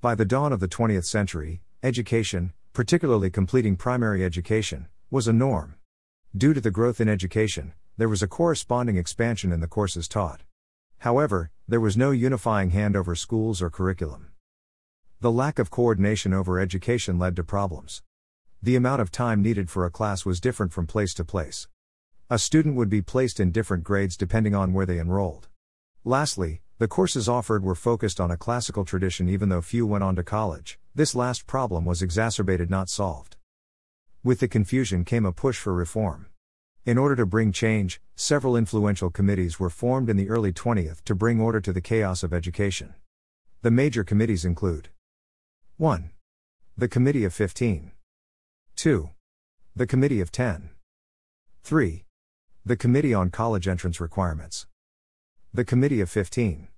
By the dawn of the 20th century, education, particularly completing primary education, was a norm. Due to the growth in education, there was a corresponding expansion in the courses taught. However, there was no unifying hand over schools or curriculum. The lack of coordination over education led to problems. The amount of time needed for a class was different from place to place. A student would be placed in different grades depending on where they enrolled. Lastly, the courses offered were focused on a classical tradition even though few went on to college. This last problem was exacerbated, not solved. With the confusion came a push for reform. In order to bring change, several influential committees were formed in the early 20th to bring order to the chaos of education. The major committees include 1. The Committee of 15. 2. The Committee of 10. 3. The Committee on College Entrance Requirements. The Committee of 15.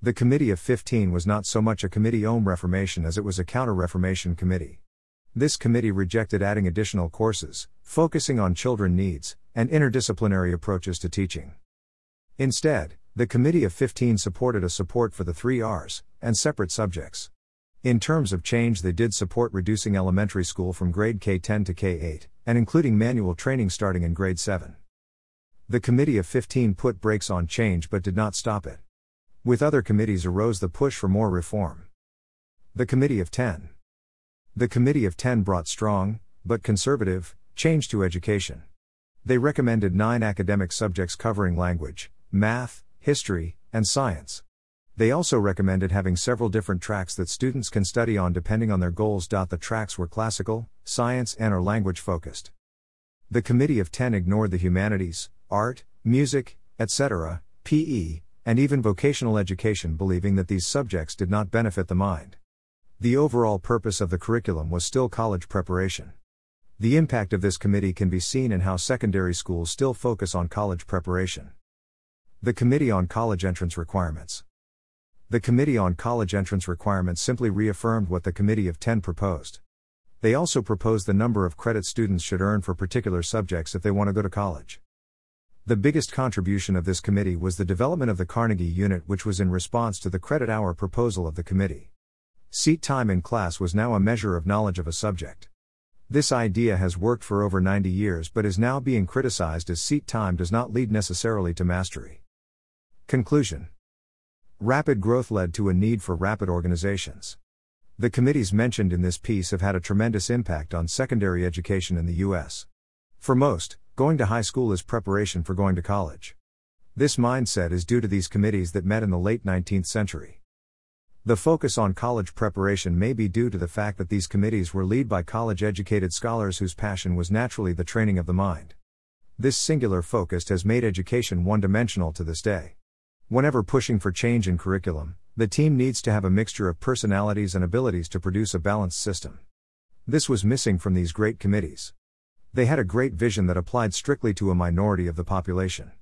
The Committee of 15 was not so much a committee on Reformation as it was a counter Reformation committee. This committee rejected adding additional courses, focusing on children needs, and interdisciplinary approaches to teaching. Instead, the Committee of 15 supported a support for the three R's and separate subjects. In terms of change, they did support reducing elementary school from grade K 10 to K 8, and including manual training starting in grade 7. The Committee of 15 put brakes on change but did not stop it. With other committees arose the push for more reform. The Committee of 10. The Committee of 10 brought strong, but conservative, change to education. They recommended nine academic subjects covering language, math, history, and science. They also recommended having several different tracks that students can study on depending on their goals. The tracks were classical, science, and or language focused. The Committee of 10 ignored the humanities, art, music, etc., PE, and even vocational education, believing that these subjects did not benefit the mind. The overall purpose of the curriculum was still college preparation. The impact of this committee can be seen in how secondary schools still focus on college preparation. The Committee on College Entrance Requirements. The Committee on College Entrance Requirements simply reaffirmed what the Committee of 10 proposed. They also proposed the number of credits students should earn for particular subjects if they want to go to college. The biggest contribution of this committee was the development of the Carnegie Unit, which was in response to the credit hour proposal of the committee. Seat time in class was now a measure of knowledge of a subject. This idea has worked for over 90 years but is now being criticized as seat time does not lead necessarily to mastery. Conclusion Rapid growth led to a need for rapid organizations. The committees mentioned in this piece have had a tremendous impact on secondary education in the U.S. For most, Going to high school is preparation for going to college. This mindset is due to these committees that met in the late 19th century. The focus on college preparation may be due to the fact that these committees were led by college educated scholars whose passion was naturally the training of the mind. This singular focus has made education one dimensional to this day. Whenever pushing for change in curriculum, the team needs to have a mixture of personalities and abilities to produce a balanced system. This was missing from these great committees. They had a great vision that applied strictly to a minority of the population.